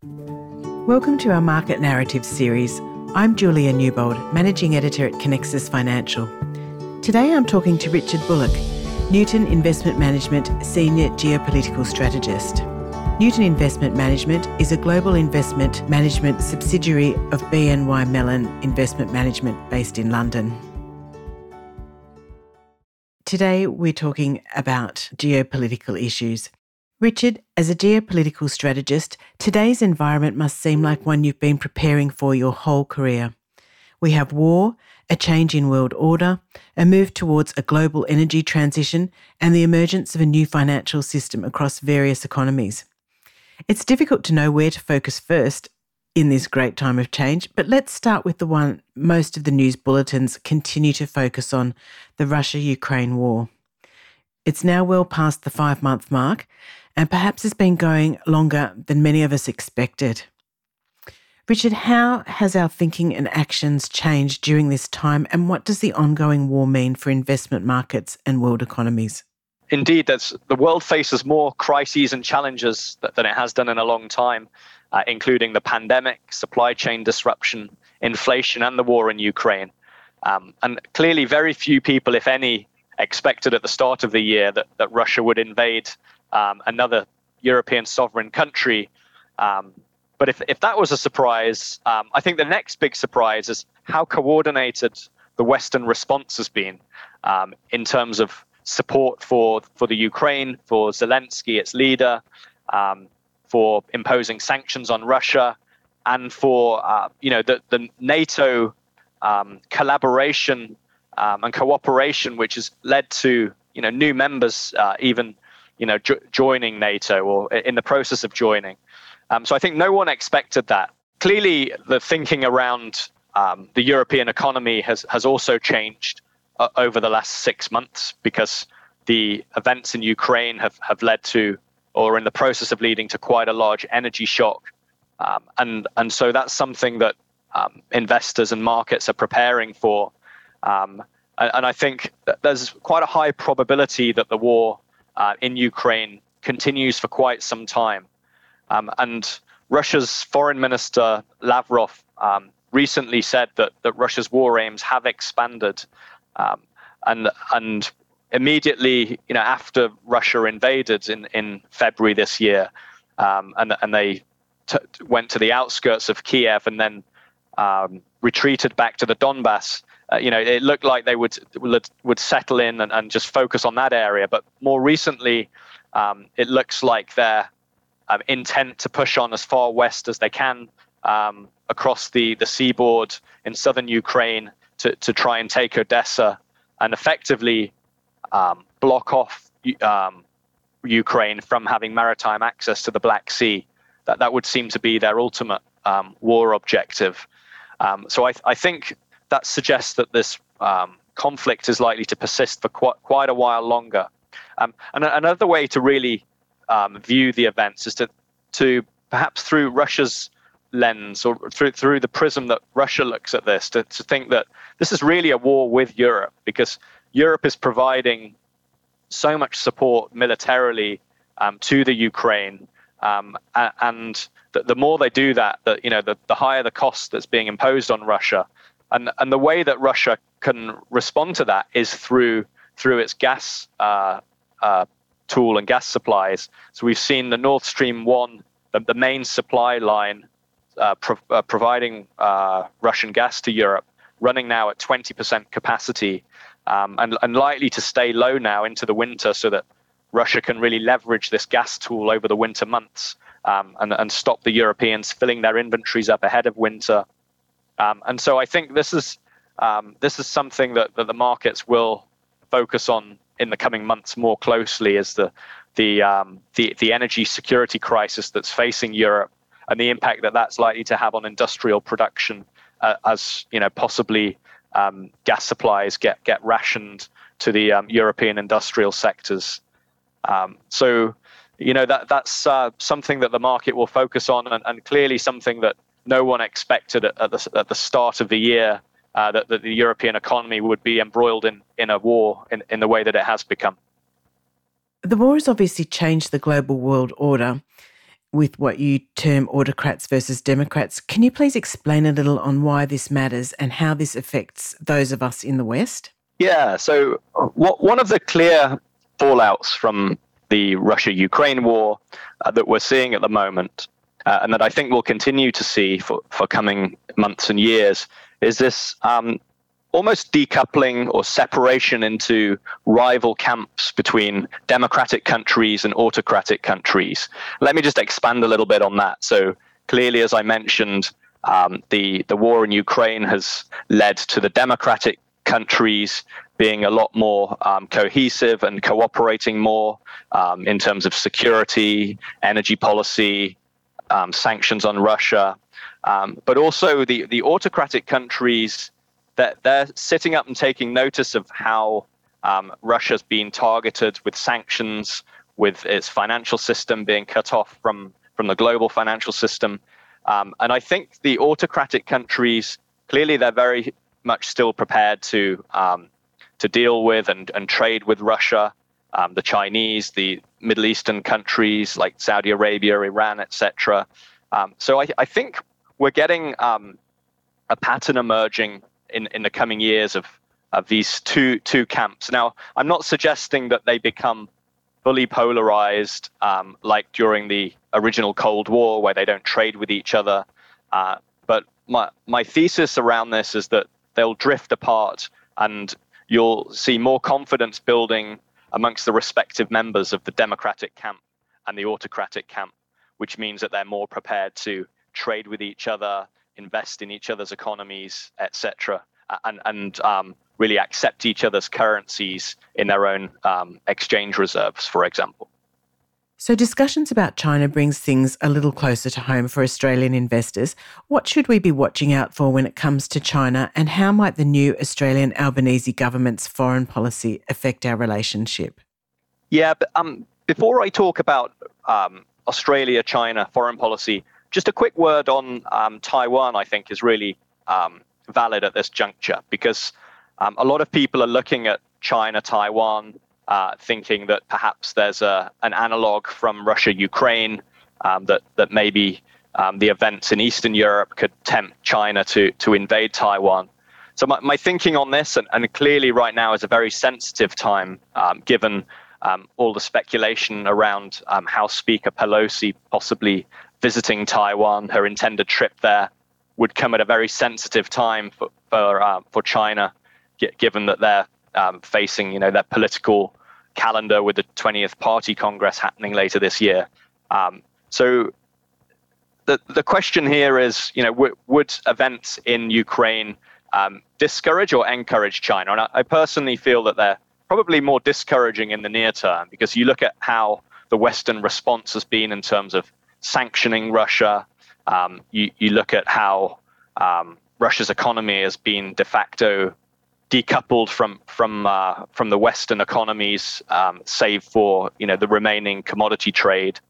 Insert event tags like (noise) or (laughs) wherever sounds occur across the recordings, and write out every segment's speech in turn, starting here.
Welcome to our Market Narrative series. I'm Julia Newbold, Managing Editor at Conexus Financial. Today I'm talking to Richard Bullock, Newton Investment Management Senior Geopolitical Strategist. Newton Investment Management is a global investment management subsidiary of BNY Mellon Investment Management based in London. Today we're talking about geopolitical issues. Richard, as a geopolitical strategist, today's environment must seem like one you've been preparing for your whole career. We have war, a change in world order, a move towards a global energy transition, and the emergence of a new financial system across various economies. It's difficult to know where to focus first in this great time of change, but let's start with the one most of the news bulletins continue to focus on the Russia Ukraine war. It's now well past the five month mark, and perhaps has been going longer than many of us expected. Richard, how has our thinking and actions changed during this time, and what does the ongoing war mean for investment markets and world economies? Indeed, the world faces more crises and challenges than it has done in a long time, uh, including the pandemic, supply chain disruption, inflation, and the war in Ukraine. Um, and clearly, very few people, if any, expected at the start of the year that, that Russia would invade um, another European sovereign country. Um, but if, if that was a surprise, um, I think the next big surprise is how coordinated the Western response has been um, in terms of support for, for the Ukraine, for Zelensky, its leader, um, for imposing sanctions on Russia, and for uh, you know the, the NATO um, collaboration and cooperation, which has led to you know new members uh, even you know, jo- joining NATO or in the process of joining. Um, so I think no one expected that. Clearly, the thinking around um, the European economy has has also changed uh, over the last six months because the events in Ukraine have have led to, or in the process of leading to, quite a large energy shock, um, and and so that's something that um, investors and markets are preparing for. Um, and, and I think there's quite a high probability that the war uh, in Ukraine continues for quite some time. Um, and Russia's foreign minister Lavrov um, recently said that, that Russia's war aims have expanded. Um, and, and immediately, you know, after Russia invaded in, in February this year, um, and, and they t- went to the outskirts of Kiev and then um, retreated back to the Donbass, uh, you know, it looked like they would would settle in and, and just focus on that area. But more recently, um, it looks like their um, intent to push on as far west as they can um, across the the seaboard in southern Ukraine to to try and take Odessa and effectively um, block off um, Ukraine from having maritime access to the Black Sea. That that would seem to be their ultimate um, war objective. so I I think that suggests that this um, conflict is likely to persist for quite, quite a while longer. Um, and another way to really um, view the events is to, to perhaps through Russia's lens or through, through the prism that Russia looks at this, to, to think that this is really a war with Europe because Europe is providing so much support militarily um, to the Ukraine. Um, and the, the, more they do that, the, you know, the, the higher the cost that's being imposed on Russia, and and the way that Russia can respond to that is through through its gas uh, uh, tool and gas supplies. So we've seen the Nord Stream one, the, the main supply line, uh, pro- uh, providing uh, Russian gas to Europe, running now at 20% capacity, um, and and likely to stay low now into the winter, so that Russia can really leverage this gas tool over the winter months. Um, and, and stop the Europeans filling their inventories up ahead of winter um, and so I think this is um, this is something that, that the markets will focus on in the coming months more closely as the the um, the, the energy security crisis that's facing Europe and the impact that that's likely to have on industrial production uh, as you know possibly um, gas supplies get get rationed to the um, European industrial sectors. Um, so you know that that's uh, something that the market will focus on and, and clearly something that no one expected at the, at the start of the year uh, that, that, the European economy would be embroiled in, in a war in, in the way that it has become. The war has obviously changed the global world order. with what you term autocrats versus democrats. Can you please explain a little on why this matters and how this affects those of us in the West? Yeah, so what, one of the clear fallouts from the Russia Ukraine war uh, that we're seeing at the moment, uh, and that I think we'll continue to see for, for coming months and years, is this um, almost decoupling or separation into rival camps between democratic countries and autocratic countries. Let me just expand a little bit on that. So, clearly, as I mentioned, um, the, the war in Ukraine has led to the democratic countries being a lot more um, cohesive and cooperating more um, in terms of security, energy policy, um, sanctions on Russia. Um, but also, the, the autocratic countries that they're sitting up and taking notice of how um, Russia's been targeted with sanctions, with its financial system being cut off from, from the global financial system. Um, and I think the autocratic countries, clearly, they're very much still prepared to, um, to deal with and, and trade with Russia. Um, the Chinese, the Middle Eastern countries like Saudi Arabia, Iran, etc. Um, so I, I, think we're getting um, a pattern emerging in, in the coming years of, of these two two camps. Now, I'm not suggesting that they become fully polarized um, like during the original Cold War, where they don't trade with each other. Uh, but my my thesis around this is that they'll drift apart, and you'll see more confidence building amongst the respective members of the democratic camp and the autocratic camp, which means that they're more prepared to trade with each other, invest in each other's economies, etc., and and um, really accept each other's currencies in their own um, exchange reserves, for example. So, discussions about China brings things a little closer to home for Australian investors. What should we be watching out for when it comes to China, and how might the new Australian Albanese government's foreign policy affect our relationship? Yeah, but um, before I talk about um, Australia China foreign policy, just a quick word on um, Taiwan, I think, is really um, valid at this juncture because um, a lot of people are looking at China, Taiwan, uh, thinking that perhaps there's a, an analog from Russia, Ukraine, um, that, that maybe um, the events in Eastern Europe could tempt China to, to invade Taiwan. So, my, my thinking on this, and, and clearly right now, is a very sensitive time um, given um, all the speculation around House Speaker Pelosi possibly visiting Taiwan, her intended trip there, would come at a very sensitive time for for, uh, for China, given that they're um, facing you know their political calendar with the 20th Party Congress happening later this year. Um, so the the question here is, you know, w- would events in Ukraine um, discourage or encourage China? And I, I personally feel that they're probably more discouraging in the near term because you look at how the Western response has been in terms of sanctioning Russia. Um, you, you look at how um, Russia's economy has been de facto decoupled from from uh, from the Western economies, um, save for you know the remaining commodity trade,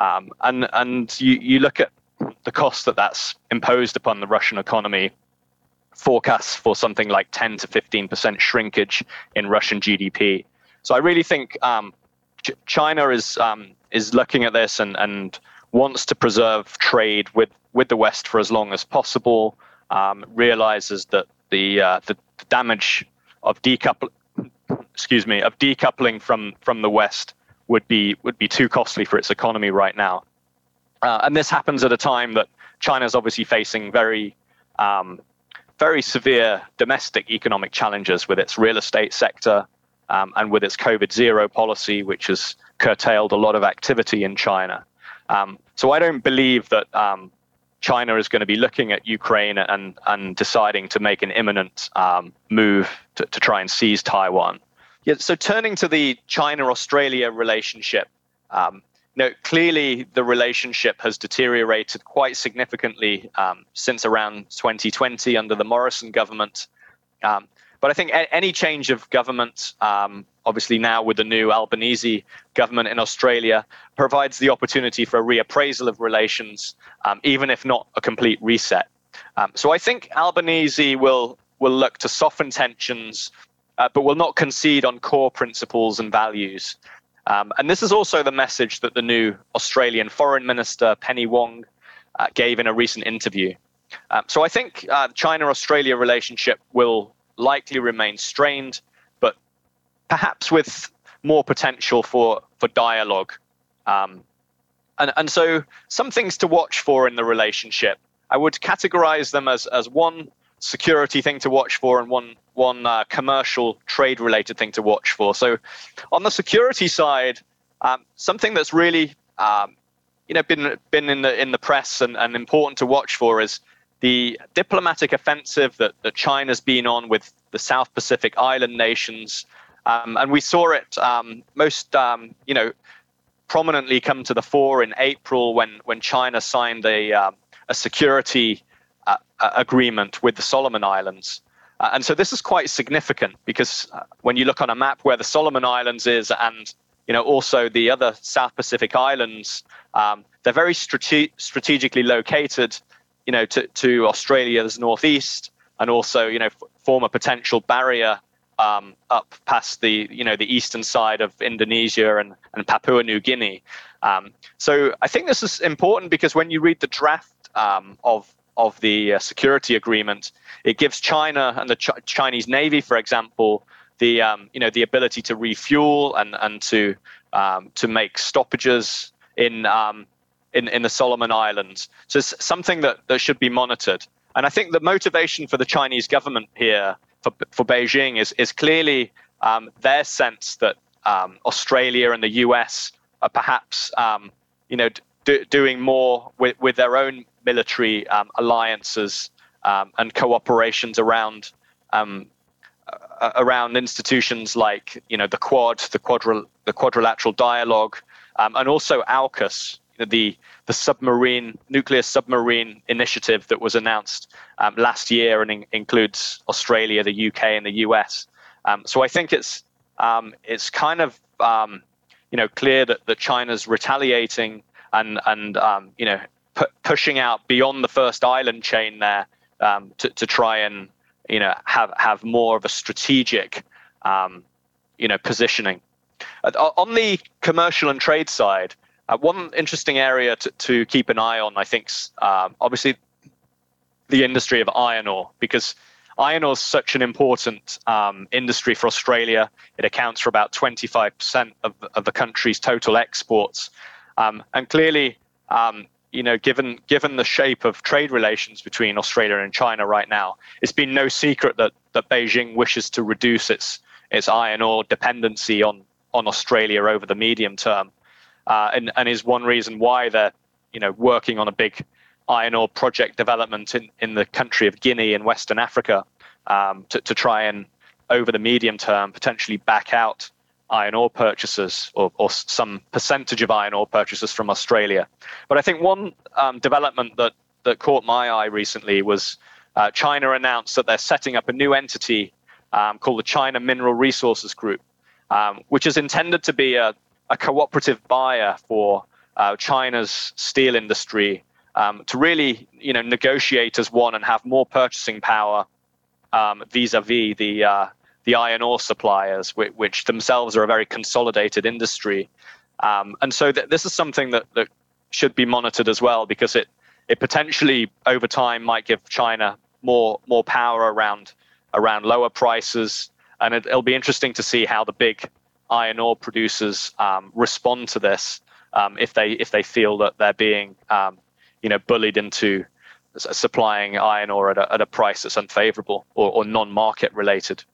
um, and and you, you look at the cost that that's imposed upon the Russian economy. Forecasts for something like 10 to 15 percent shrinkage in Russian GDP. So I really think um, Ch- China is um, is looking at this and, and wants to preserve trade with, with the West for as long as possible, um, realizes that the, uh, the damage of decoupling excuse me of decoupling from from the West would be would be too costly for its economy right now, uh, and this happens at a time that China is obviously facing very um, very severe domestic economic challenges with its real estate sector um, and with its COVID zero policy, which has curtailed a lot of activity in China. Um, so I don't believe that um, China is going to be looking at Ukraine and, and deciding to make an imminent um, move to, to try and seize Taiwan. Yeah, so turning to the China Australia relationship, um, clearly the relationship has deteriorated quite significantly um, since around 2020 under the Morrison government. Um, but I think a- any change of government, um, obviously now with the new Albanese government in Australia, provides the opportunity for a reappraisal of relations, um, even if not a complete reset. Um, so I think Albanese will will look to soften tensions, uh, but will not concede on core principles and values. Um, and this is also the message that the new Australian Foreign Minister Penny Wong uh, gave in a recent interview. Um, so I think uh, China Australia relationship will likely remain strained, but perhaps with more potential for, for dialogue. Um, and, and so some things to watch for in the relationship. I would categorize them as, as one security thing to watch for and one one uh, commercial trade related thing to watch for. So, on the security side, um, something that's really um, you know been been in the in the press and, and important to watch for is the diplomatic offensive that, that China's been on with the South Pacific island nations, um, and we saw it um, most um, you know prominently come to the fore in April when when China signed a um, a security uh, agreement with the Solomon Islands. Uh, and so this is quite significant because uh, when you look on a map where the Solomon Islands is and you know also the other South Pacific islands, um, they're very strate- strategically located, you know, to, to Australia's northeast and also you know f- form a potential barrier um, up past the you know the eastern side of Indonesia and, and Papua New Guinea. Um, so I think this is important because when you read the draft um, of of the uh, security agreement. It gives China and the Ch- Chinese Navy, for example, the um, you know the ability to refuel and and to um, to make stoppages in um, in in the Solomon Islands. So it's something that that should be monitored. And I think the motivation for the Chinese government here for for Beijing is is clearly um, their sense that um, Australia and the US are perhaps um, you know do, doing more with, with their own military um, alliances um, and cooperations around um, around institutions like you know the Quad, the the Quadrilateral Dialogue, um, and also AUKUS, know, the the submarine nuclear submarine initiative that was announced um, last year and in- includes Australia, the UK, and the US. Um, so I think it's it's kind of you know clear that, that China's retaliating and and um, you know pu- pushing out beyond the first island chain there um, to to try and you know have have more of a strategic um, you know positioning. Uh, on the commercial and trade side, uh, one interesting area to, to keep an eye on, I think, um, obviously the industry of iron ore, because iron ore is such an important um, industry for Australia. It accounts for about 25% of, of the country's total exports. Um, and clearly, um, you know, given given the shape of trade relations between Australia and China right now, it's been no secret that that Beijing wishes to reduce its its iron ore dependency on on Australia over the medium term, uh, and and is one reason why they're you know working on a big iron ore project development in, in the country of Guinea in Western Africa um, to, to try and over the medium term potentially back out iron ore purchases or, or, some percentage of iron ore purchases from Australia. But I think one um, development that, that caught my eye recently was uh, China announced that they're setting up a new entity um, called the China Mineral Resources Group, um, which is intended to be a, a cooperative buyer for uh, China's steel industry um, to really you know, negotiate as one and have more purchasing power um, vis-a-vis the uh, the iron ore suppliers, which, which themselves are a very consolidated industry. Um, and so th- this is something that, that should be monitored as well because it, it potentially over time might give China more more power around around lower prices. And it, will be interesting to see how the big iron ore producers um, respond to this um, if they if they feel that they're being um, you know bullied into supplying iron ore at a, at a price that's unfavorable or, or non-market related.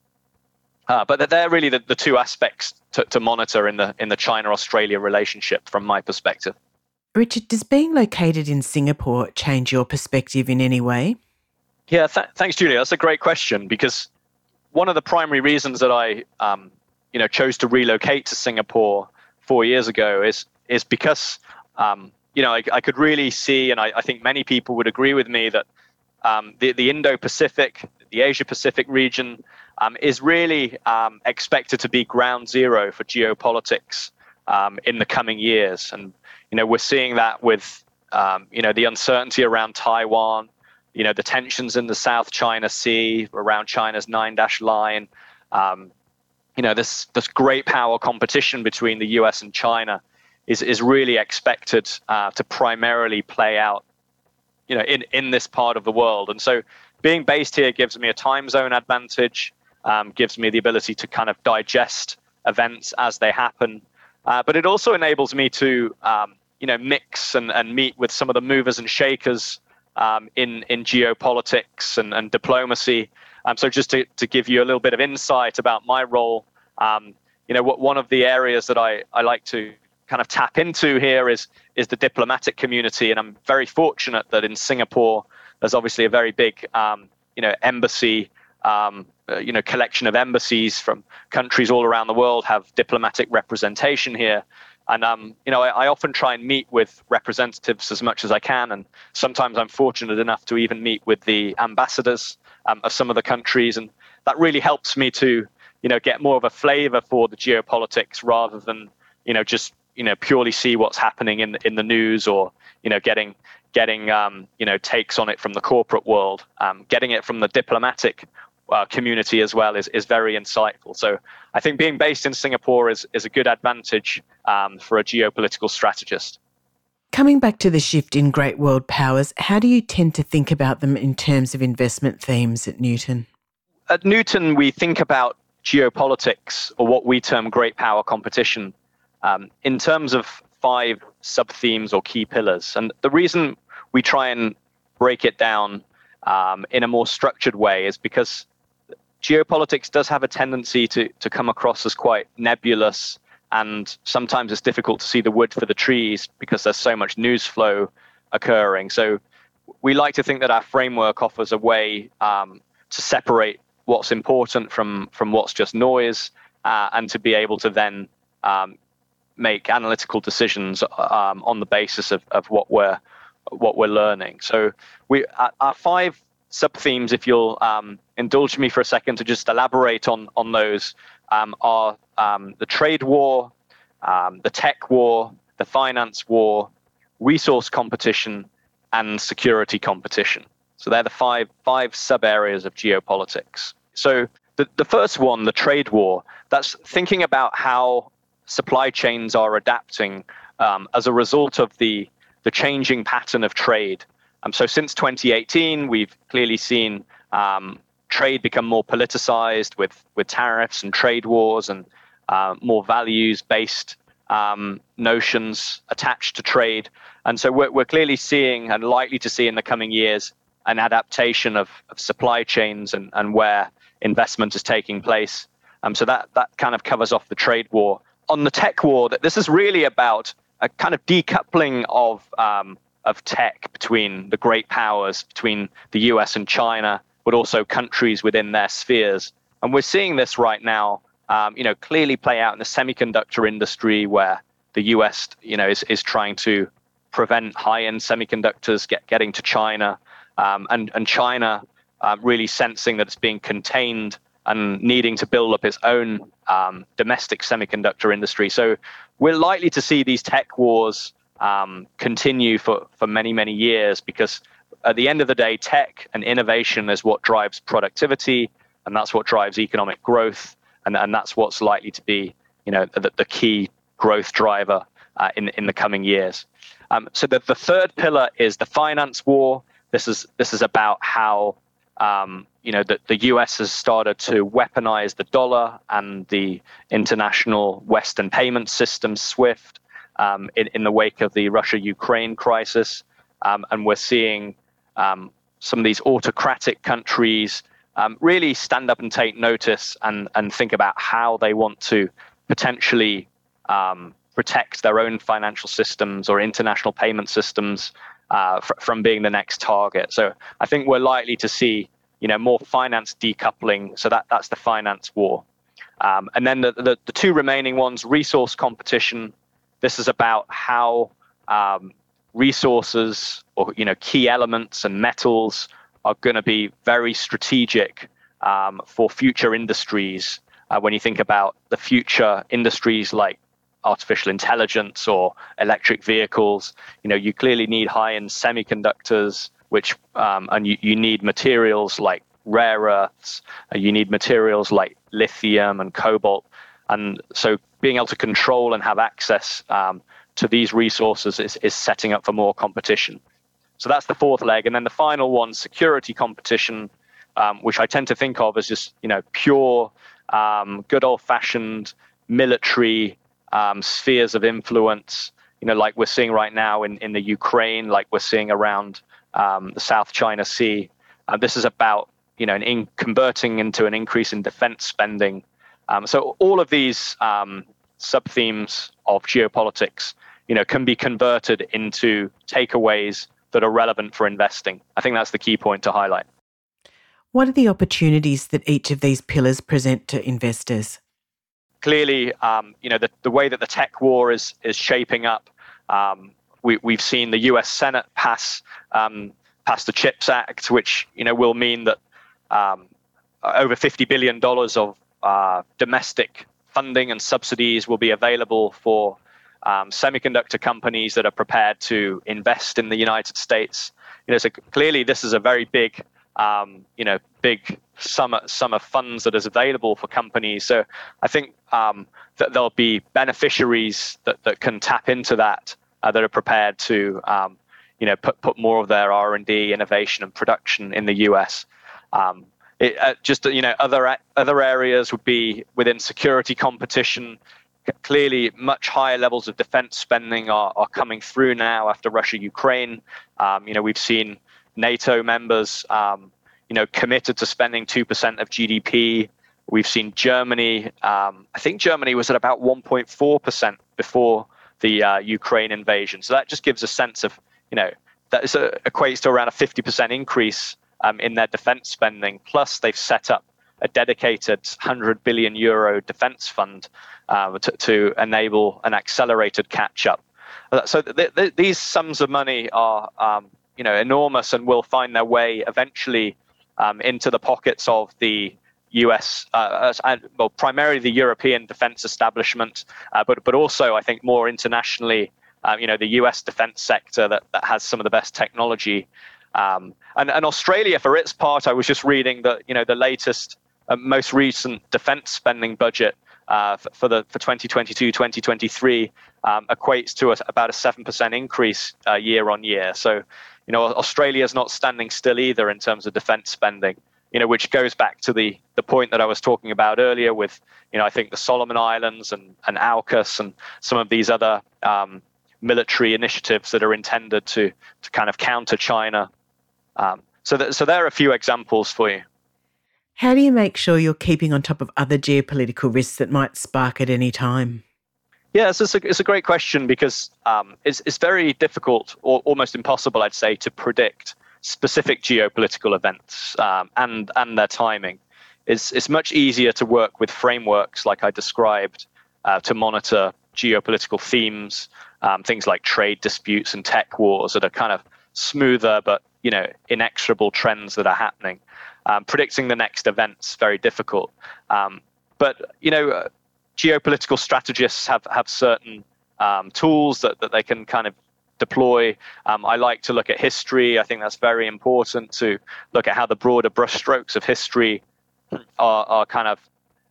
Uh, but they're really the, the two aspects to, to monitor in the in the China Australia relationship from my perspective. Richard, does being located in Singapore change your perspective in any way? Yeah, th- thanks, Julia. That's a great question because one of the primary reasons that I, um, you know, chose to relocate to Singapore four years ago is is because, um, you know, I, I, could really see, and I, I, think many people would agree with me that um, the the Indo-Pacific, the Asia-Pacific region um, is really um, expected to be ground zero for geopolitics um, in the coming years. And you know, we're seeing that with um, you know the uncertainty around Taiwan, you know, the tensions in the South China Sea around China's nine dash line. Um, you know this this great power competition between the U.S. and China is is really expected uh, to primarily play out, you know, in in this part of the world. And so, being based here gives me a time zone advantage, um, gives me the ability to kind of digest events as they happen, uh, but it also enables me to, um, you know, mix and, and meet with some of the movers and shakers um, in in geopolitics and, and diplomacy. Um, so just to, to give you a little bit of insight about my role, um, you know, what one of the areas that I, I like to kind of tap into here is is the diplomatic community, and I'm very fortunate that in Singapore there's obviously a very big um, you know embassy um, uh, you know collection of embassies from countries all around the world have diplomatic representation here. And um, you know, I, I, often try and meet with representatives as much as I can, and sometimes I'm fortunate enough to even meet with the ambassadors um, of some of the countries, and that really helps me to, you know, get more of a flavour for the geopolitics rather than, you know, just you know purely see what's happening in in the news or you know getting getting um, you know takes on it from the corporate world, um, getting it from the diplomatic uh, community as well is, is very insightful. So I think being based in Singapore is, is a good advantage um, for a geopolitical strategist. Coming back to the shift in great world powers, how do you tend to think about them in terms of investment themes at Newton? At Newton, we think about geopolitics or what we term great power competition um, in terms of five sub themes or key pillars. And the reason we try and break it down um, in a more structured way is because geopolitics does have a tendency to, to come across as quite nebulous and sometimes it's difficult to see the wood for the trees because there's so much news flow occurring. So we like to think that our framework offers a way um, to separate what's important from from what's just noise, uh, and to be able to then um, make analytical decisions um, on the basis of, of what we're what we're learning. So we our five sub themes, if you'll um, indulge me for a second to just elaborate on on those, um, are um, the trade war, um, the tech war, the finance war, resource competition, and security competition. So they're the five five sub areas of geopolitics. So the, the first one, the trade war, that's thinking about how supply chains are adapting um, as a result of the the changing pattern of trade um, so since 2018, we've clearly seen um, trade become more politicized with, with tariffs and trade wars and uh, more values based um, notions attached to trade. And so we're, we're clearly seeing and likely to see in the coming years an adaptation of, of supply chains and, and where investment is taking place. Um, so that, that kind of covers off the trade war. On the tech war, that this is really about a kind of decoupling of um, of tech between the great powers, between the US and China, but also countries within their spheres. And we're seeing this right now, um, you know, clearly play out in the semiconductor industry, where the US, you know, is, is trying to prevent high-end semiconductors get, getting to China, um, and and China uh, really sensing that it's being contained and needing to build up its own um, domestic semiconductor industry. So we're likely to see these tech wars um, continue for, for many, many years because at the end of the day, tech and innovation is what drives productivity and that's what drives economic growth. And, and that's what's likely to be, you know, the, the key growth driver uh, in, in the coming years. Um, so the, the third pillar is the finance war. This is, this is about how um, you know, the, the US has started to weaponize the dollar and the international Western payment system, SWIFT, um, in, in the wake of the Russia Ukraine crisis. Um, and we're seeing um, some of these autocratic countries um, really stand up and take notice and, and think about how they want to potentially um, protect their own financial systems or international payment systems uh, fr- from being the next target. So I think we're likely to see you know more finance decoupling. So that that's the finance war. Um, and then the, the, the, two remaining ones, resource competition this is about how um, resources or you know key elements and metals are going to be very strategic um, for future industries. Uh, when you think about the future industries like artificial intelligence or electric vehicles, you know you clearly need high-end semiconductors, which um, and you, you need materials like rare earths. Uh, you need materials like lithium and cobalt. And so being able to control and have access um, to these resources is, is setting up for more competition. So that's the fourth leg. And then the final one, security competition, um, which I tend to think of as just, you know, pure, um, good old fashioned military um, spheres of influence, you know, like we're seeing right now in, in the Ukraine, like we're seeing around um, the South China Sea. Uh, this is about, you know, an in converting into an increase in defense spending. Um, so all of these um, sub themes of geopolitics, you know, can be converted into takeaways that are relevant for investing. I think that's the key point to highlight. What are the opportunities that each of these pillars present to investors? Clearly, um, you know, the, the way that the tech war is is shaping up, um, we, we've seen the U.S. Senate pass um, pass the CHIPS Act, which you know will mean that um, over 50 billion dollars of uh, domestic funding and subsidies will be available for um, semiconductor companies that are prepared to invest in the United States. You know, so clearly this is a very big, um, you know, big sum of, sum of funds that is available for companies. So I think um, that there'll be beneficiaries that, that can tap into that uh, that are prepared to, um, you know, put put more of their R and D, innovation, and production in the U.S. Um, it, uh, just you know, other other areas would be within security competition clearly much higher levels of defense spending are, are coming through now after Russia Ukraine. Um, you know, we've seen NATO members, um, you know, committed to spending 2% of GDP. We've seen Germany, um, I think Germany was at about 1.4% before the uh, Ukraine invasion. So that just gives a sense of, you know, that is a, equates to around a 50% increase um, in their defense spending. Plus, they've set up a dedicated 100 billion euro defense fund uh, to, to, enable an accelerated catch up. Uh, so th- th- these sums of money are um, you know enormous and will find their way eventually um, into the pockets of the U.S. Uh, and well, primarily the European defense establishment, uh, but but also I think more internationally, um, you know, the U.S. defense sector that, that has some of the best technology. Um, and, and Australia, for its part, I was just reading that you know the latest most recent defense spending budget uh, for, the for 2022 2023 um, equates to a, about a 7% increase uh, year on year. So you know australia is not standing still either in terms of defense spending you know which goes back to the the point that i was talking about earlier with you know i think the solomon islands and and aukus and some of these other um, military initiatives that are intended to to kind of counter china. Um, so, th- so there are a few examples for you how do you make sure you're keeping on top of other geopolitical risks that might spark at any time? Yeah, it's a, it's a great question because um, it's, it's very difficult or almost impossible, I'd say, to predict specific geopolitical events um, and, and their timing. It's, it's much easier to work with frameworks like I described uh, to monitor geopolitical themes, um, things like trade disputes and tech wars that are kind of smoother but you know inexorable trends that are happening. Um, predicting the next event's very difficult. Um, but you know, uh, geopolitical strategists have have certain um, tools that, that they can kind of deploy. Um, I like to look at history. I think that's very important to look at how the broader brushstrokes of history are, are kind of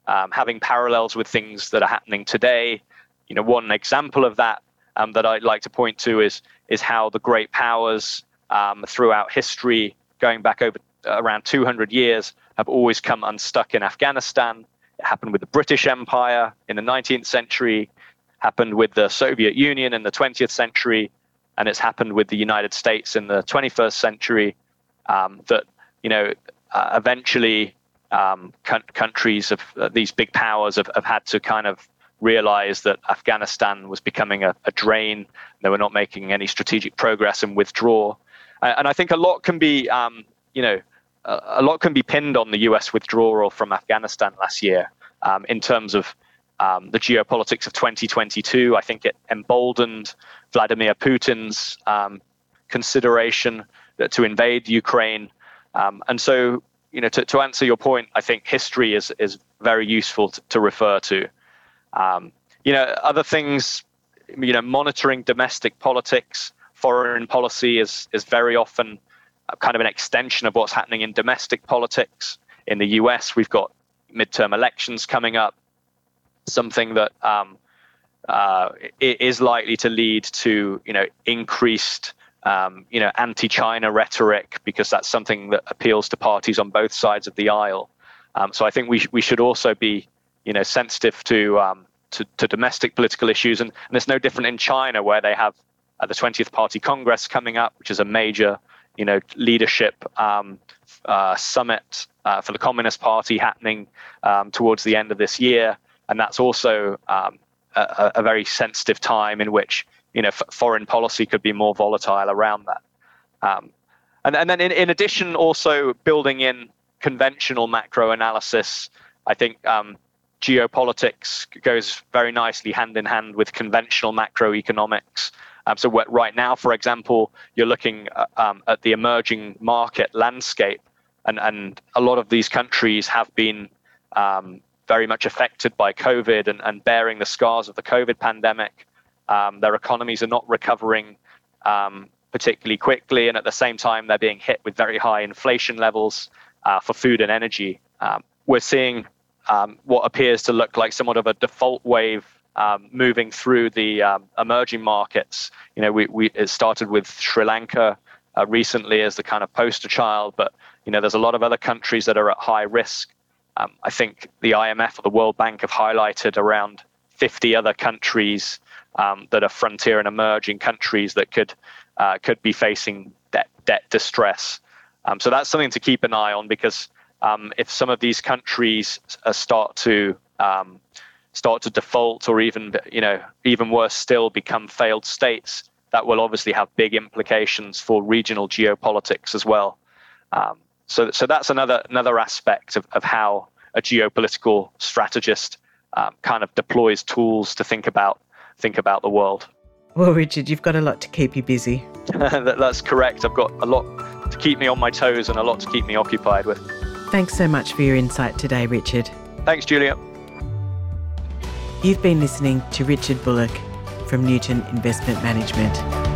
um, having parallels with things that are happening today. You know, one example of that um, that I'd like to point to is is how the great powers throughout history, going back over around 200 years have always come unstuck in Afghanistan. It happened with the British Empire in the 19th century, happened with the Soviet Union in the 20th century, and it's happened with the United States in the 21st century. Um, that you know, uh, eventually, um, countries of uh, these big powers have, have had to kind of realize that Afghanistan was becoming a, a drain. They were not making any strategic progress and withdraw. And I think a lot can be, um, you know, a lot can be pinned on the US withdrawal from Afghanistan last year um, in terms of um, the geopolitics of 2022. I think it emboldened Vladimir Putin's um, consideration to invade Ukraine. Um, and so, you know, to, to, answer your point, I think history is, is very useful to, to refer to. Um, you know, other things, you know, monitoring domestic politics, foreign policy is, is very often kind of an extension of what's happening in domestic politics. In the US, we've got midterm elections coming up, something that um, uh, is likely to lead to you know increased um, you know anti-China rhetoric because that's something that appeals to parties on both sides of the aisle. Um, so I think we sh- we should also be you know sensitive to um, to, to, domestic political issues, and, and, it's no different in China where they have uh, the 20th Party Congress coming up, which is a major you know leadership um, uh, summit uh, for the Communist Party happening um, towards the end of this year, and that's also um, a, a, very sensitive time in which you know f- foreign policy could be more volatile around that. Um, and, and then in, in addition, also building in conventional macro analysis, I think um, geopolitics goes very nicely hand in hand with conventional macroeconomics. Um, so right now, for example, you're looking uh, um, at the emerging market landscape, and, and a lot of these countries have been um, very much affected by COVID and, and bearing the scars of the COVID pandemic. Um, their economies are not recovering um, particularly quickly, and at the same time, they're being hit with very high inflation levels uh, for food and energy. Um, we're seeing what appears to look like somewhat of a default wave um, moving through the um, emerging markets. You know, we, we it started with Sri Lanka uh, recently as the kind of poster child, but you know, there's a lot of other countries that are at high risk. Um, I think the IMF or the World Bank have highlighted around 50 other countries um, that are frontier and emerging countries that could uh, could be facing debt debt distress. Um, so that's something to keep an eye on because um, if some of these countries start to um, start to default or even you know even worse still become failed states that will obviously have big implications for regional geopolitics as well. Um, so so that's another another aspect of, of how a geopolitical strategist um, kind of deploys tools to think about think about the world. Well richard you've got a lot to keep you busy. (laughs) That, that's correct. I've got a lot to keep me on my toes and a lot to keep me occupied with. Thanks so much for your insight today richard. Thanks julia You've been listening to Richard Bullock from Newton Investment Management.